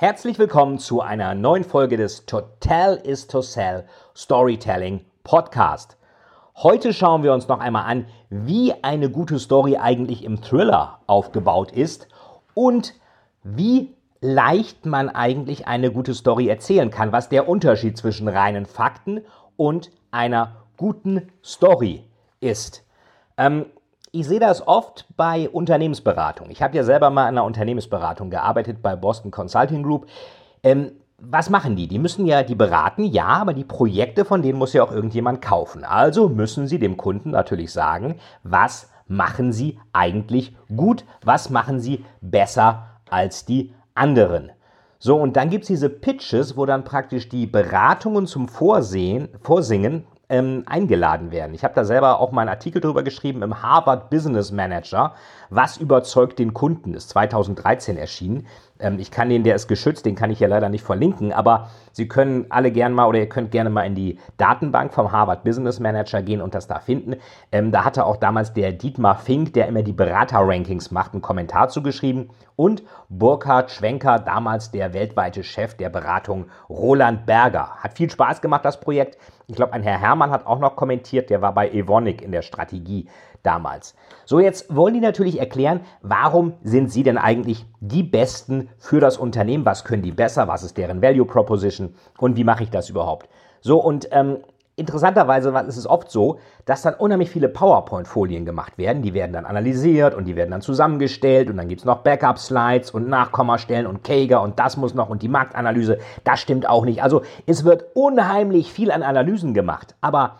Herzlich willkommen zu einer neuen Folge des Total is to Sell Storytelling Podcast. Heute schauen wir uns noch einmal an, wie eine gute Story eigentlich im Thriller aufgebaut ist und wie leicht man eigentlich eine gute Story erzählen kann, was der Unterschied zwischen reinen Fakten und einer guten Story ist. Ähm, ich sehe das oft bei Unternehmensberatung. Ich habe ja selber mal in einer Unternehmensberatung gearbeitet bei Boston Consulting Group. Ähm, was machen die? Die müssen ja die beraten, ja, aber die Projekte von denen muss ja auch irgendjemand kaufen. Also müssen sie dem Kunden natürlich sagen, was machen sie eigentlich gut, was machen sie besser als die anderen. So, und dann gibt es diese Pitches, wo dann praktisch die Beratungen zum Vorsehen, Vorsingen ähm, eingeladen werden. Ich habe da selber auch mal einen Artikel drüber geschrieben im Harvard Business Manager. Was überzeugt den Kunden? Ist 2013 erschienen. Ähm, ich kann den, der ist geschützt, den kann ich ja leider nicht verlinken, aber Sie können alle gerne mal oder ihr könnt gerne mal in die Datenbank vom Harvard Business Manager gehen und das da finden. Ähm, da hatte auch damals der Dietmar Fink, der immer die Berater-Rankings macht, einen Kommentar zugeschrieben und Burkhard Schwenker, damals der weltweite Chef der Beratung Roland Berger. Hat viel Spaß gemacht, das Projekt. Ich glaube, ein Herr Hermann hat auch noch kommentiert, der war bei Evonik in der Strategie damals. So, jetzt wollen die natürlich erklären, warum sind sie denn eigentlich die Besten für das Unternehmen? Was können die besser? Was ist deren Value Proposition? Und wie mache ich das überhaupt? So, und ähm, interessanterweise ist es oft so, dass dann unheimlich viele PowerPoint-Folien gemacht werden. Die werden dann analysiert und die werden dann zusammengestellt und dann gibt es noch Backup-Slides und Nachkommastellen und Kager und das muss noch und die Marktanalyse, das stimmt auch nicht. Also es wird unheimlich viel an Analysen gemacht. Aber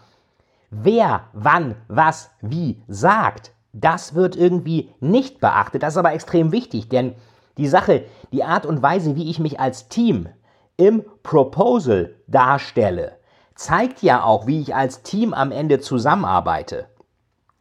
wer, wann, was, wie sagt, das wird irgendwie nicht beachtet. Das ist aber extrem wichtig, denn die Sache, die Art und Weise, wie ich mich als Team im Proposal darstelle, zeigt ja auch, wie ich als Team am Ende zusammenarbeite.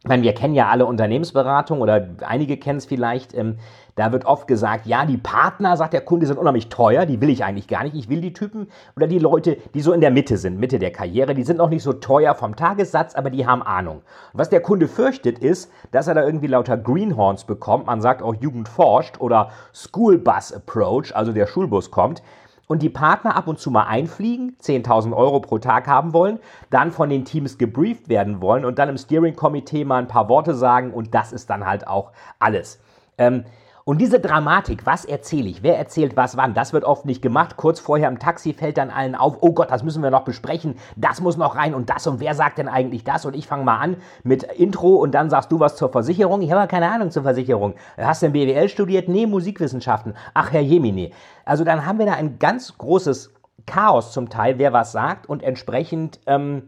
Ich meine, wir kennen ja alle Unternehmensberatung oder einige kennen es vielleicht. Ähm, da wird oft gesagt, ja, die Partner, sagt der Kunde, sind unheimlich teuer, die will ich eigentlich gar nicht. Ich will die Typen oder die Leute, die so in der Mitte sind, Mitte der Karriere, die sind noch nicht so teuer vom Tagessatz, aber die haben Ahnung. Was der Kunde fürchtet ist, dass er da irgendwie lauter Greenhorns bekommt. Man sagt auch Jugend forscht oder School Bus Approach, also der Schulbus kommt und die Partner ab und zu mal einfliegen, 10.000 Euro pro Tag haben wollen, dann von den Teams gebrieft werden wollen und dann im Steering-Komitee mal ein paar Worte sagen und das ist dann halt auch alles. Ähm, und diese Dramatik, was erzähle ich, wer erzählt was wann, das wird oft nicht gemacht. Kurz vorher im Taxi fällt dann allen auf, oh Gott, das müssen wir noch besprechen, das muss noch rein und das und wer sagt denn eigentlich das? Und ich fange mal an mit Intro und dann sagst du was zur Versicherung. Ich habe ja keine Ahnung zur Versicherung. Hast du denn BWL studiert? Nee, Musikwissenschaften. Ach, Herr Jemini. Also dann haben wir da ein ganz großes Chaos zum Teil, wer was sagt und entsprechend, ähm,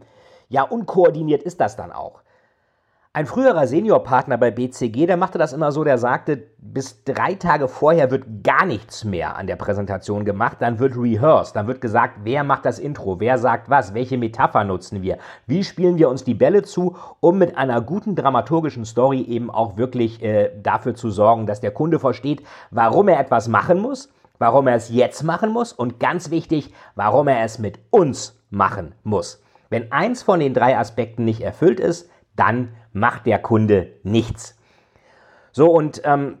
ja, unkoordiniert ist das dann auch. Ein früherer Seniorpartner bei BCG, der machte das immer so, der sagte, bis drei Tage vorher wird gar nichts mehr an der Präsentation gemacht, dann wird rehearsed, dann wird gesagt, wer macht das Intro, wer sagt was, welche Metapher nutzen wir, wie spielen wir uns die Bälle zu, um mit einer guten dramaturgischen Story eben auch wirklich äh, dafür zu sorgen, dass der Kunde versteht, warum er etwas machen muss, warum er es jetzt machen muss und ganz wichtig, warum er es mit uns machen muss. Wenn eins von den drei Aspekten nicht erfüllt ist, dann macht der Kunde nichts. So, und ähm,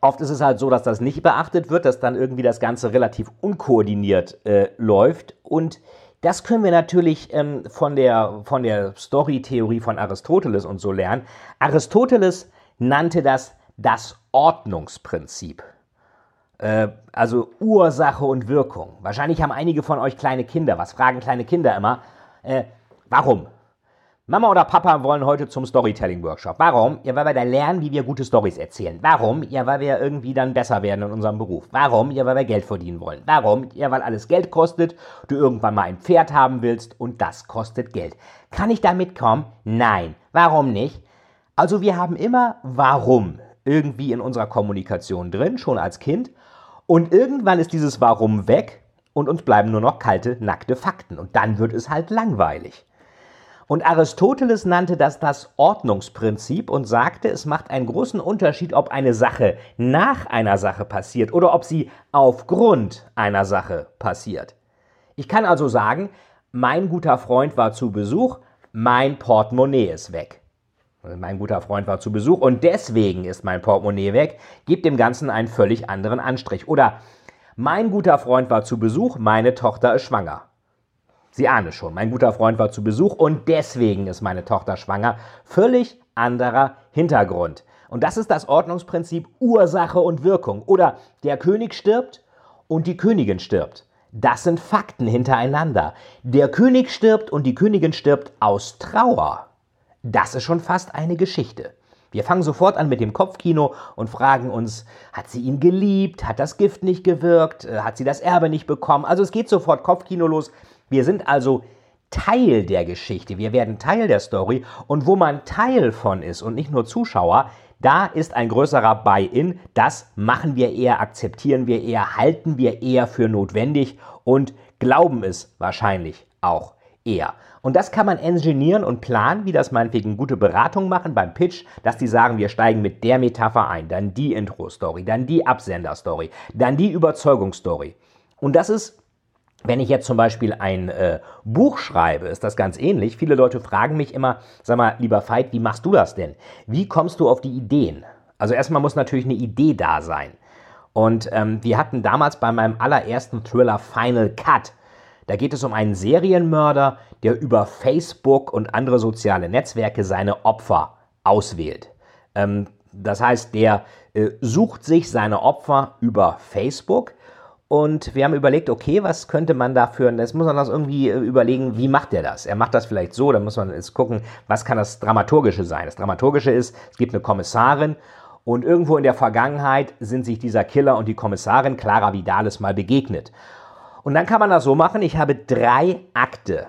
oft ist es halt so, dass das nicht beachtet wird, dass dann irgendwie das Ganze relativ unkoordiniert äh, läuft. Und das können wir natürlich ähm, von der, von der Story-Theorie von Aristoteles und so lernen. Aristoteles nannte das das Ordnungsprinzip. Äh, also Ursache und Wirkung. Wahrscheinlich haben einige von euch kleine Kinder. Was fragen kleine Kinder immer? Äh, warum? Mama oder Papa wollen heute zum Storytelling-Workshop. Warum? Ja, weil wir da lernen, wie wir gute Stories erzählen. Warum? Ja, weil wir irgendwie dann besser werden in unserem Beruf. Warum? Ja, weil wir Geld verdienen wollen. Warum? Ja, weil alles Geld kostet, du irgendwann mal ein Pferd haben willst und das kostet Geld. Kann ich da mitkommen? Nein. Warum nicht? Also wir haben immer Warum irgendwie in unserer Kommunikation drin, schon als Kind. Und irgendwann ist dieses Warum weg und uns bleiben nur noch kalte, nackte Fakten. Und dann wird es halt langweilig. Und Aristoteles nannte das das Ordnungsprinzip und sagte, es macht einen großen Unterschied, ob eine Sache nach einer Sache passiert oder ob sie aufgrund einer Sache passiert. Ich kann also sagen, mein guter Freund war zu Besuch, mein Portemonnaie ist weg. Mein guter Freund war zu Besuch und deswegen ist mein Portemonnaie weg, gibt dem Ganzen einen völlig anderen Anstrich. Oder mein guter Freund war zu Besuch, meine Tochter ist schwanger. Sie ahne schon, mein guter Freund war zu Besuch und deswegen ist meine Tochter schwanger. Völlig anderer Hintergrund. Und das ist das Ordnungsprinzip Ursache und Wirkung. Oder der König stirbt und die Königin stirbt. Das sind Fakten hintereinander. Der König stirbt und die Königin stirbt aus Trauer. Das ist schon fast eine Geschichte. Wir fangen sofort an mit dem Kopfkino und fragen uns, hat sie ihn geliebt? Hat das Gift nicht gewirkt? Äh, hat sie das Erbe nicht bekommen? Also es geht sofort Kopfkino los. Wir sind also Teil der Geschichte, wir werden Teil der Story und wo man Teil von ist und nicht nur Zuschauer, da ist ein größerer Buy-in, das machen wir eher, akzeptieren wir eher, halten wir eher für notwendig und glauben es wahrscheinlich auch eher. Und das kann man engineieren und planen, wie das meinetwegen gute Beratung machen beim Pitch, dass die sagen, wir steigen mit der Metapher ein, dann die Intro-Story, dann die Absender-Story, dann die Überzeugungsstory. Und das ist wenn ich jetzt zum Beispiel ein äh, Buch schreibe, ist das ganz ähnlich. Viele Leute fragen mich immer, sag mal, lieber Veit, wie machst du das denn? Wie kommst du auf die Ideen? Also erstmal muss natürlich eine Idee da sein. Und ähm, wir hatten damals bei meinem allerersten Thriller Final Cut, da geht es um einen Serienmörder, der über Facebook und andere soziale Netzwerke seine Opfer auswählt. Ähm, das heißt, der äh, sucht sich seine Opfer über Facebook und wir haben überlegt, okay, was könnte man da führen? Jetzt muss man das irgendwie äh, überlegen, wie macht er das? Er macht das vielleicht so, da muss man jetzt gucken, was kann das Dramaturgische sein? Das Dramaturgische ist, es gibt eine Kommissarin und irgendwo in der Vergangenheit sind sich dieser Killer und die Kommissarin Clara Vidales mal begegnet. Und dann kann man das so machen, ich habe drei Akte.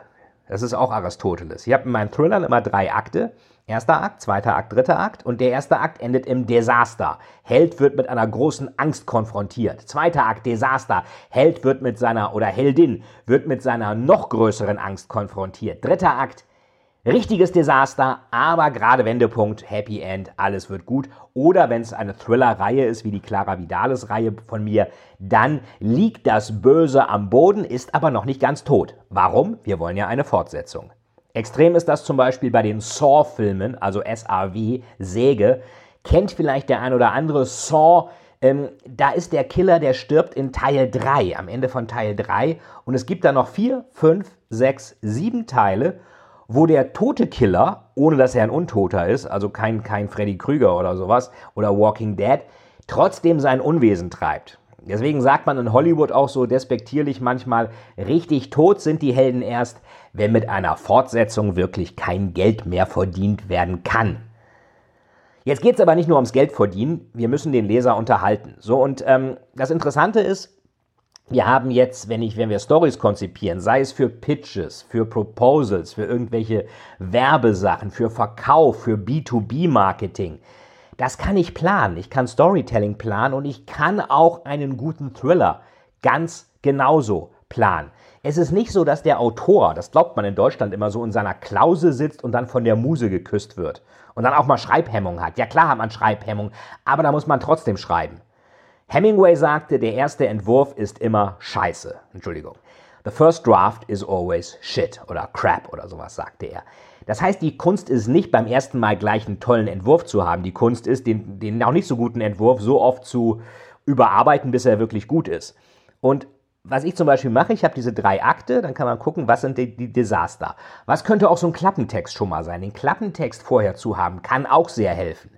Das ist auch Aristoteles. Ich habe in meinen Thrillern immer drei Akte. Erster Akt, zweiter Akt, dritter Akt und der erste Akt endet im Desaster. Held wird mit einer großen Angst konfrontiert. Zweiter Akt, Desaster. Held wird mit seiner oder Heldin wird mit seiner noch größeren Angst konfrontiert. Dritter Akt, richtiges Desaster, aber gerade Wendepunkt, Happy End, alles wird gut. Oder wenn es eine Thriller-Reihe ist, wie die Clara Vidales-Reihe von mir, dann liegt das Böse am Boden, ist aber noch nicht ganz tot. Warum? Wir wollen ja eine Fortsetzung. Extrem ist das zum Beispiel bei den Saw-Filmen, also S-A-W, Säge. Kennt vielleicht der ein oder andere Saw. Ähm, da ist der Killer, der stirbt in Teil 3, am Ende von Teil 3. Und es gibt da noch 4, 5, 6, 7 Teile, wo der tote Killer, ohne dass er ein Untoter ist, also kein, kein Freddy Krüger oder sowas, oder Walking Dead, trotzdem sein Unwesen treibt. Deswegen sagt man in Hollywood auch so despektierlich manchmal, richtig tot sind die Helden erst, wenn mit einer Fortsetzung wirklich kein Geld mehr verdient werden kann. Jetzt geht es aber nicht nur ums Geld verdienen, wir müssen den Leser unterhalten. So, und ähm, das Interessante ist, wir haben jetzt, wenn, ich, wenn wir Stories konzipieren, sei es für Pitches, für Proposals, für irgendwelche Werbesachen, für Verkauf, für B2B-Marketing, das kann ich planen. Ich kann Storytelling planen und ich kann auch einen guten Thriller ganz genauso planen. Es ist nicht so, dass der Autor, das glaubt man in Deutschland immer so, in seiner Klause sitzt und dann von der Muse geküsst wird und dann auch mal Schreibhemmung hat. Ja klar hat man Schreibhemmung, aber da muss man trotzdem schreiben. Hemingway sagte, der erste Entwurf ist immer Scheiße. Entschuldigung. The first draft is always shit oder crap oder sowas, sagte er. Das heißt, die Kunst ist nicht beim ersten Mal gleich einen tollen Entwurf zu haben. Die Kunst ist, den, den auch nicht so guten Entwurf so oft zu überarbeiten, bis er wirklich gut ist. Und was ich zum Beispiel mache, ich habe diese drei Akte, dann kann man gucken, was sind die, die, Desaster. Was könnte auch so ein Klappentext schon mal sein? Den Klappentext vorher zu haben, kann auch sehr helfen.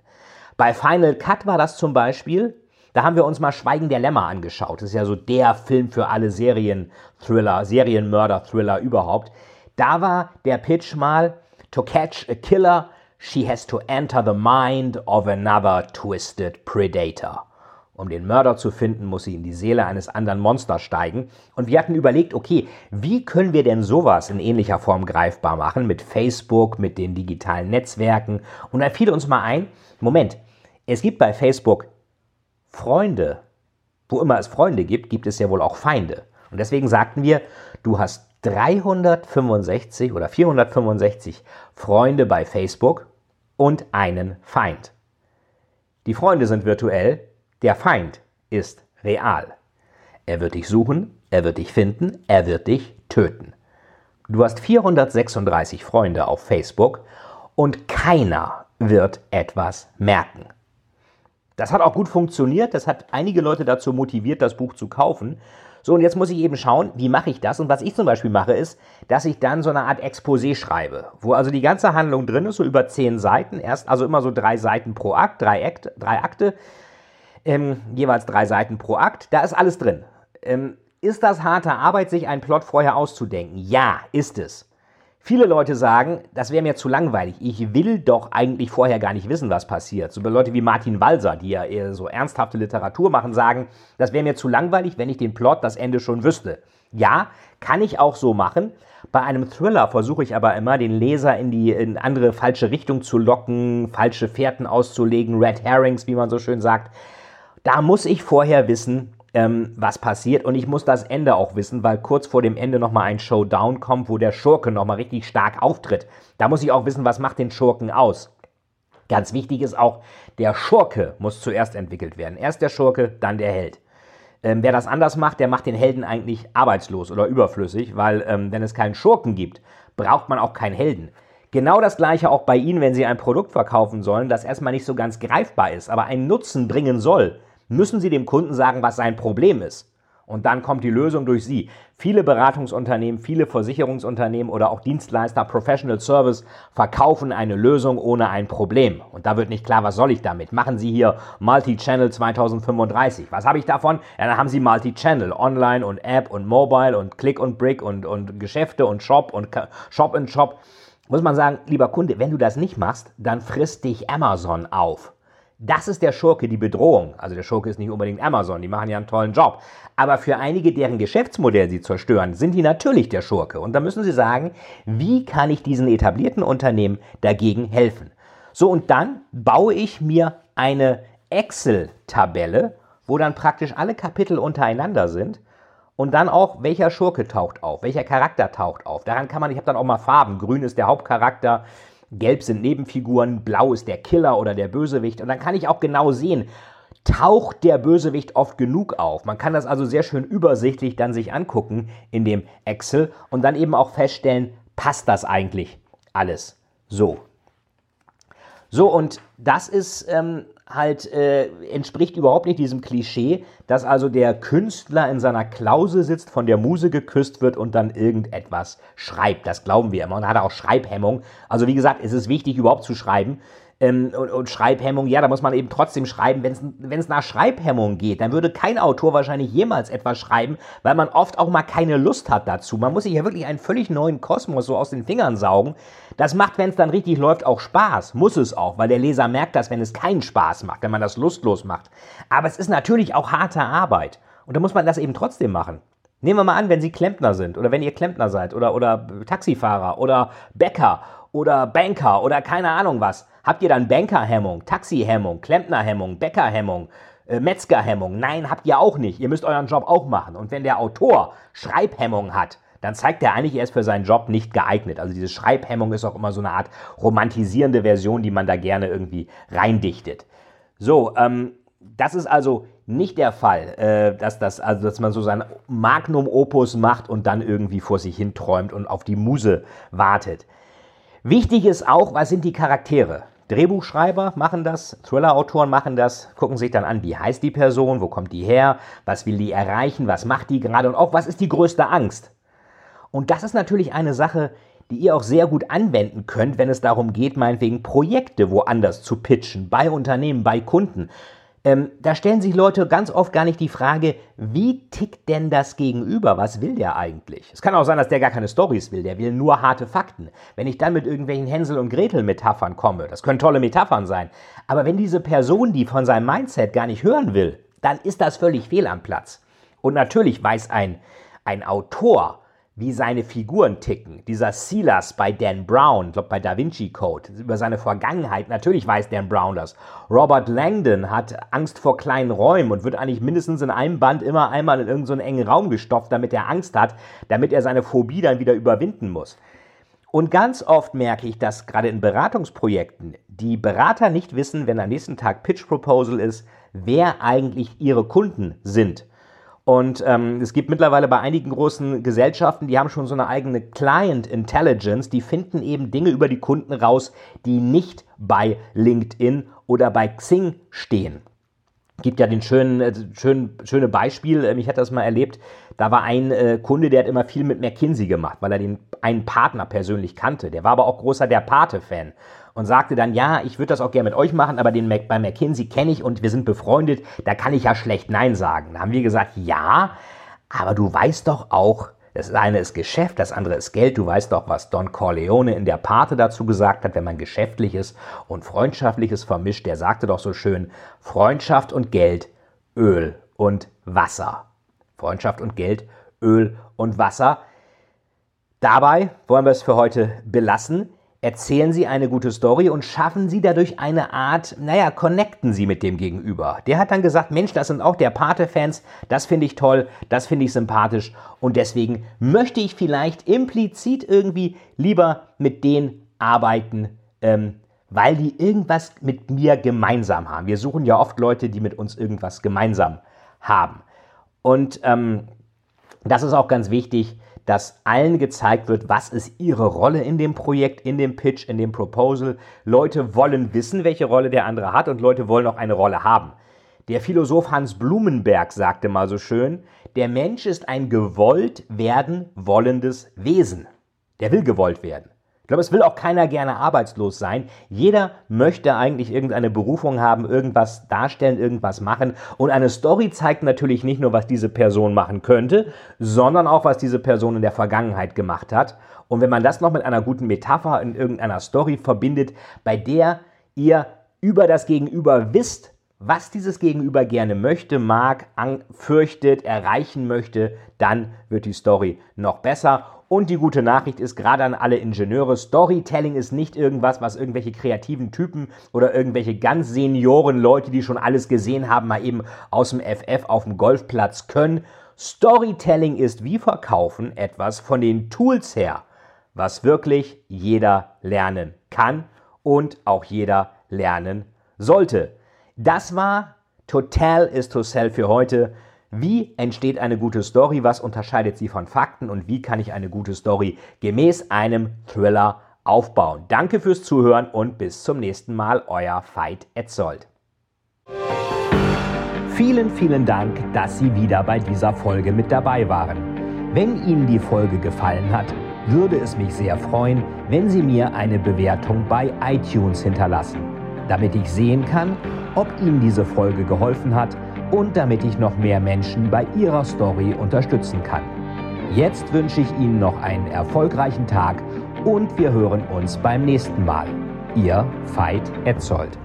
Bei Final Cut war das zum Beispiel, da haben wir uns mal Schweigen der Lämmer angeschaut. Das ist ja so der Film für alle Serien-Thriller, Serienmörder-Thriller überhaupt. Da war der Pitch mal, To catch a killer, she has to enter the mind of another twisted predator. Um den Mörder zu finden, muss sie in die Seele eines anderen Monsters steigen. Und wir hatten überlegt, okay, wie können wir denn sowas in ähnlicher Form greifbar machen? Mit Facebook, mit den digitalen Netzwerken. Und da fiel uns mal ein, Moment, es gibt bei Facebook Freunde, wo immer es Freunde gibt, gibt es ja wohl auch Feinde. Und deswegen sagten wir, du hast 365 oder 465 Freunde bei Facebook und einen Feind. Die Freunde sind virtuell, der Feind ist real. Er wird dich suchen, er wird dich finden, er wird dich töten. Du hast 436 Freunde auf Facebook und keiner wird etwas merken. Das hat auch gut funktioniert, das hat einige Leute dazu motiviert, das Buch zu kaufen. So, und jetzt muss ich eben schauen, wie mache ich das? Und was ich zum Beispiel mache, ist, dass ich dann so eine Art Exposé schreibe, wo also die ganze Handlung drin ist, so über zehn Seiten. Erst also immer so drei Seiten pro Akt, drei, Akt, drei Akte, ähm, jeweils drei Seiten pro Akt. Da ist alles drin. Ähm, ist das harte Arbeit, sich einen Plot vorher auszudenken? Ja, ist es. Viele Leute sagen, das wäre mir zu langweilig. Ich will doch eigentlich vorher gar nicht wissen, was passiert. So Leute wie Martin Walser, die ja eher so ernsthafte Literatur machen, sagen, das wäre mir zu langweilig, wenn ich den Plot, das Ende schon wüsste. Ja, kann ich auch so machen. Bei einem Thriller versuche ich aber immer, den Leser in die in andere falsche Richtung zu locken, falsche Fährten auszulegen, Red Herrings, wie man so schön sagt. Da muss ich vorher wissen, ähm, was passiert. Und ich muss das Ende auch wissen, weil kurz vor dem Ende nochmal ein Showdown kommt, wo der Schurke nochmal richtig stark auftritt. Da muss ich auch wissen, was macht den Schurken aus. Ganz wichtig ist auch, der Schurke muss zuerst entwickelt werden. Erst der Schurke, dann der Held. Ähm, wer das anders macht, der macht den Helden eigentlich arbeitslos oder überflüssig, weil ähm, wenn es keinen Schurken gibt, braucht man auch keinen Helden. Genau das gleiche auch bei Ihnen, wenn Sie ein Produkt verkaufen sollen, das erstmal nicht so ganz greifbar ist, aber einen Nutzen bringen soll müssen Sie dem Kunden sagen, was sein Problem ist. Und dann kommt die Lösung durch Sie. Viele Beratungsunternehmen, viele Versicherungsunternehmen oder auch Dienstleister, Professional Service verkaufen eine Lösung ohne ein Problem. Und da wird nicht klar, was soll ich damit? Machen Sie hier Multi-Channel 2035. Was habe ich davon? Ja, dann haben Sie Multi-Channel, Online und App und Mobile und Click und Brick und, und Geschäfte und Shop und Shop and Shop. Muss man sagen, lieber Kunde, wenn du das nicht machst, dann frisst dich Amazon auf. Das ist der Schurke, die Bedrohung. Also der Schurke ist nicht unbedingt Amazon, die machen ja einen tollen Job. Aber für einige, deren Geschäftsmodell sie zerstören, sind die natürlich der Schurke. Und da müssen sie sagen, wie kann ich diesen etablierten Unternehmen dagegen helfen? So, und dann baue ich mir eine Excel-Tabelle, wo dann praktisch alle Kapitel untereinander sind. Und dann auch, welcher Schurke taucht auf, welcher Charakter taucht auf. Daran kann man, ich habe dann auch mal Farben. Grün ist der Hauptcharakter, Gelb sind Nebenfiguren, blau ist der Killer oder der Bösewicht. Und dann kann ich auch genau sehen, taucht der Bösewicht oft genug auf. Man kann das also sehr schön übersichtlich dann sich angucken in dem Excel und dann eben auch feststellen, passt das eigentlich alles so. So, und das ist ähm, halt äh, entspricht überhaupt nicht diesem Klischee, dass also der Künstler in seiner Klause sitzt, von der Muse geküsst wird und dann irgendetwas schreibt. Das glauben wir immer. Und hat auch Schreibhemmung. Also wie gesagt, es ist wichtig, überhaupt zu schreiben ähm, und, und, Schreibhemmung, ja, da muss man eben trotzdem schreiben. Wenn es nach Schreibhemmung geht, dann würde kein Autor wahrscheinlich jemals etwas schreiben, weil man oft auch mal keine Lust hat dazu. Man muss sich ja wirklich einen völlig neuen Kosmos so aus den Fingern saugen. Das macht, wenn es dann richtig läuft, auch Spaß. Muss es auch, weil der Leser merkt das, wenn es keinen Spaß macht, wenn man das lustlos macht. Aber es ist natürlich auch harte Arbeit. Und da muss man das eben trotzdem machen. Nehmen wir mal an, wenn Sie Klempner sind oder wenn ihr Klempner seid oder, oder Taxifahrer oder Bäcker oder Banker oder keine Ahnung was. Habt ihr dann Bankerhemmung, Taxihemmung, Klempnerhemmung, Bäckerhemmung, äh, Metzgerhemmung? Nein, habt ihr auch nicht. Ihr müsst euren Job auch machen. Und wenn der Autor Schreibhemmung hat, dann zeigt er eigentlich, er ist für seinen Job nicht geeignet. Also diese Schreibhemmung ist auch immer so eine Art romantisierende Version, die man da gerne irgendwie reindichtet. So, ähm, das ist also nicht der Fall, äh, dass, das, also, dass man so sein Magnum Opus macht und dann irgendwie vor sich hin träumt und auf die Muse wartet. Wichtig ist auch, was sind die Charaktere? Drehbuchschreiber machen das, Thriller-Autoren machen das, gucken sich dann an, wie heißt die Person, wo kommt die her, was will die erreichen, was macht die gerade und auch was ist die größte Angst. Und das ist natürlich eine Sache, die ihr auch sehr gut anwenden könnt, wenn es darum geht, meinetwegen Projekte woanders zu pitchen, bei Unternehmen, bei Kunden. Ähm, da stellen sich Leute ganz oft gar nicht die Frage, wie tickt denn das Gegenüber? Was will der eigentlich? Es kann auch sein, dass der gar keine Stories will, der will nur harte Fakten. Wenn ich dann mit irgendwelchen Hänsel- und Gretel-Metaphern komme, das können tolle Metaphern sein, aber wenn diese Person die von seinem Mindset gar nicht hören will, dann ist das völlig fehl am Platz. Und natürlich weiß ein, ein Autor, wie seine Figuren ticken. Dieser Silas bei Dan Brown, ich glaube bei Da Vinci Code, über seine Vergangenheit. Natürlich weiß Dan Brown das. Robert Langdon hat Angst vor kleinen Räumen und wird eigentlich mindestens in einem Band immer einmal in irgendeinen so engen Raum gestopft, damit er Angst hat, damit er seine Phobie dann wieder überwinden muss. Und ganz oft merke ich, dass gerade in Beratungsprojekten die Berater nicht wissen, wenn am nächsten Tag Pitch Proposal ist, wer eigentlich ihre Kunden sind. Und ähm, es gibt mittlerweile bei einigen großen Gesellschaften, die haben schon so eine eigene Client Intelligence, die finden eben Dinge über die Kunden raus, die nicht bei LinkedIn oder bei Xing stehen. Gibt ja den schönen, äh, schönen schöne Beispiel, ähm, ich hatte das mal erlebt, da war ein äh, Kunde, der hat immer viel mit McKinsey gemacht, weil er den einen Partner persönlich kannte. Der war aber auch großer Der Pate-Fan und sagte dann, ja, ich würde das auch gerne mit euch machen, aber den Mac bei McKinsey kenne ich und wir sind befreundet, da kann ich ja schlecht Nein sagen. Da haben wir gesagt, ja, aber du weißt doch auch, das eine ist Geschäft, das andere ist Geld. Du weißt doch, was Don Corleone in der Pate dazu gesagt hat, wenn man Geschäftliches und Freundschaftliches vermischt. Der sagte doch so schön, Freundschaft und Geld, Öl und Wasser. Freundschaft und Geld, Öl und Wasser. Dabei wollen wir es für heute belassen erzählen Sie eine gute Story und schaffen Sie dadurch eine Art, naja, connecten Sie mit dem Gegenüber. Der hat dann gesagt, Mensch, das sind auch der Pate-Fans, das finde ich toll, das finde ich sympathisch und deswegen möchte ich vielleicht implizit irgendwie lieber mit denen arbeiten, ähm, weil die irgendwas mit mir gemeinsam haben. Wir suchen ja oft Leute, die mit uns irgendwas gemeinsam haben. Und ähm, das ist auch ganz wichtig, dass allen gezeigt wird, was ist ihre Rolle in dem Projekt, in dem Pitch, in dem Proposal. Leute wollen wissen, welche Rolle der andere hat und Leute wollen auch eine Rolle haben. Der Philosoph Hans Blumenberg sagte mal so schön, der Mensch ist ein gewollt werden wollendes Wesen. Der will gewollt werden. Glaube, es will auch keiner gerne arbeitslos sein. Jeder möchte eigentlich irgendeine Berufung haben, irgendwas darstellen, irgendwas machen. Und eine Story zeigt natürlich nicht nur, was diese Person machen könnte, sondern auch, was diese Person in der Vergangenheit gemacht hat. Und wenn man das noch mit einer guten Metapher in irgendeiner Story verbindet, bei der ihr über das Gegenüber wisst, was dieses Gegenüber gerne möchte, mag, fürchtet, erreichen möchte, dann wird die Story noch besser. Und die gute Nachricht ist gerade an alle Ingenieure, Storytelling ist nicht irgendwas, was irgendwelche kreativen Typen oder irgendwelche ganz Senioren Leute, die schon alles gesehen haben, mal eben aus dem FF auf dem Golfplatz können. Storytelling ist wie Verkaufen etwas von den Tools her, was wirklich jeder lernen kann und auch jeder lernen sollte. Das war Total is to Sell für heute. Wie entsteht eine gute Story? Was unterscheidet sie von Fakten? Und wie kann ich eine gute Story gemäß einem Thriller aufbauen? Danke fürs Zuhören und bis zum nächsten Mal, euer Veit Etzold. Vielen, vielen Dank, dass Sie wieder bei dieser Folge mit dabei waren. Wenn Ihnen die Folge gefallen hat, würde es mich sehr freuen, wenn Sie mir eine Bewertung bei iTunes hinterlassen, damit ich sehen kann, ob Ihnen diese Folge geholfen hat und damit ich noch mehr Menschen bei ihrer Story unterstützen kann. Jetzt wünsche ich Ihnen noch einen erfolgreichen Tag und wir hören uns beim nächsten Mal. Ihr Veit Etzold.